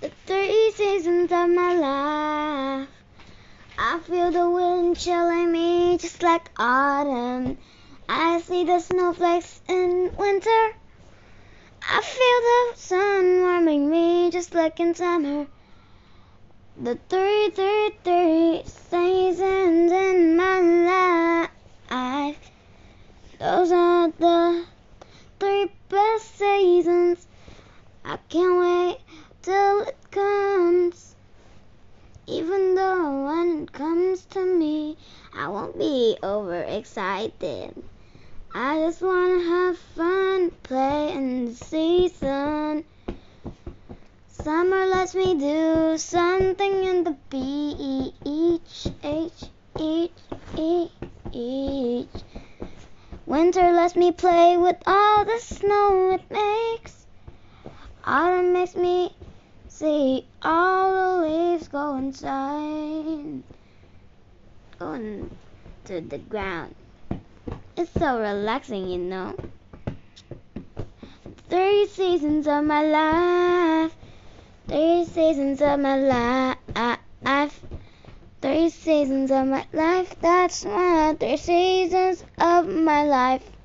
The three seasons of my life. I feel the wind chilling me just like autumn. I see the snowflakes in winter. I feel the sun warming me just like in summer. The three, three, three seasons in my life. Those are the three best seasons. I can't wait till it comes. Even though when it comes to me, I won't be overexcited. I just wanna have fun, play in the season. Summer lets me do something in the beach, each, each, each. Winter lets me play with all the snow it makes. Autumn makes me see all the leaves go inside, going to the ground. It's so relaxing, you know. Three seasons of my life. Three seasons of my life. Three seasons of my life. That's my three seasons of my life.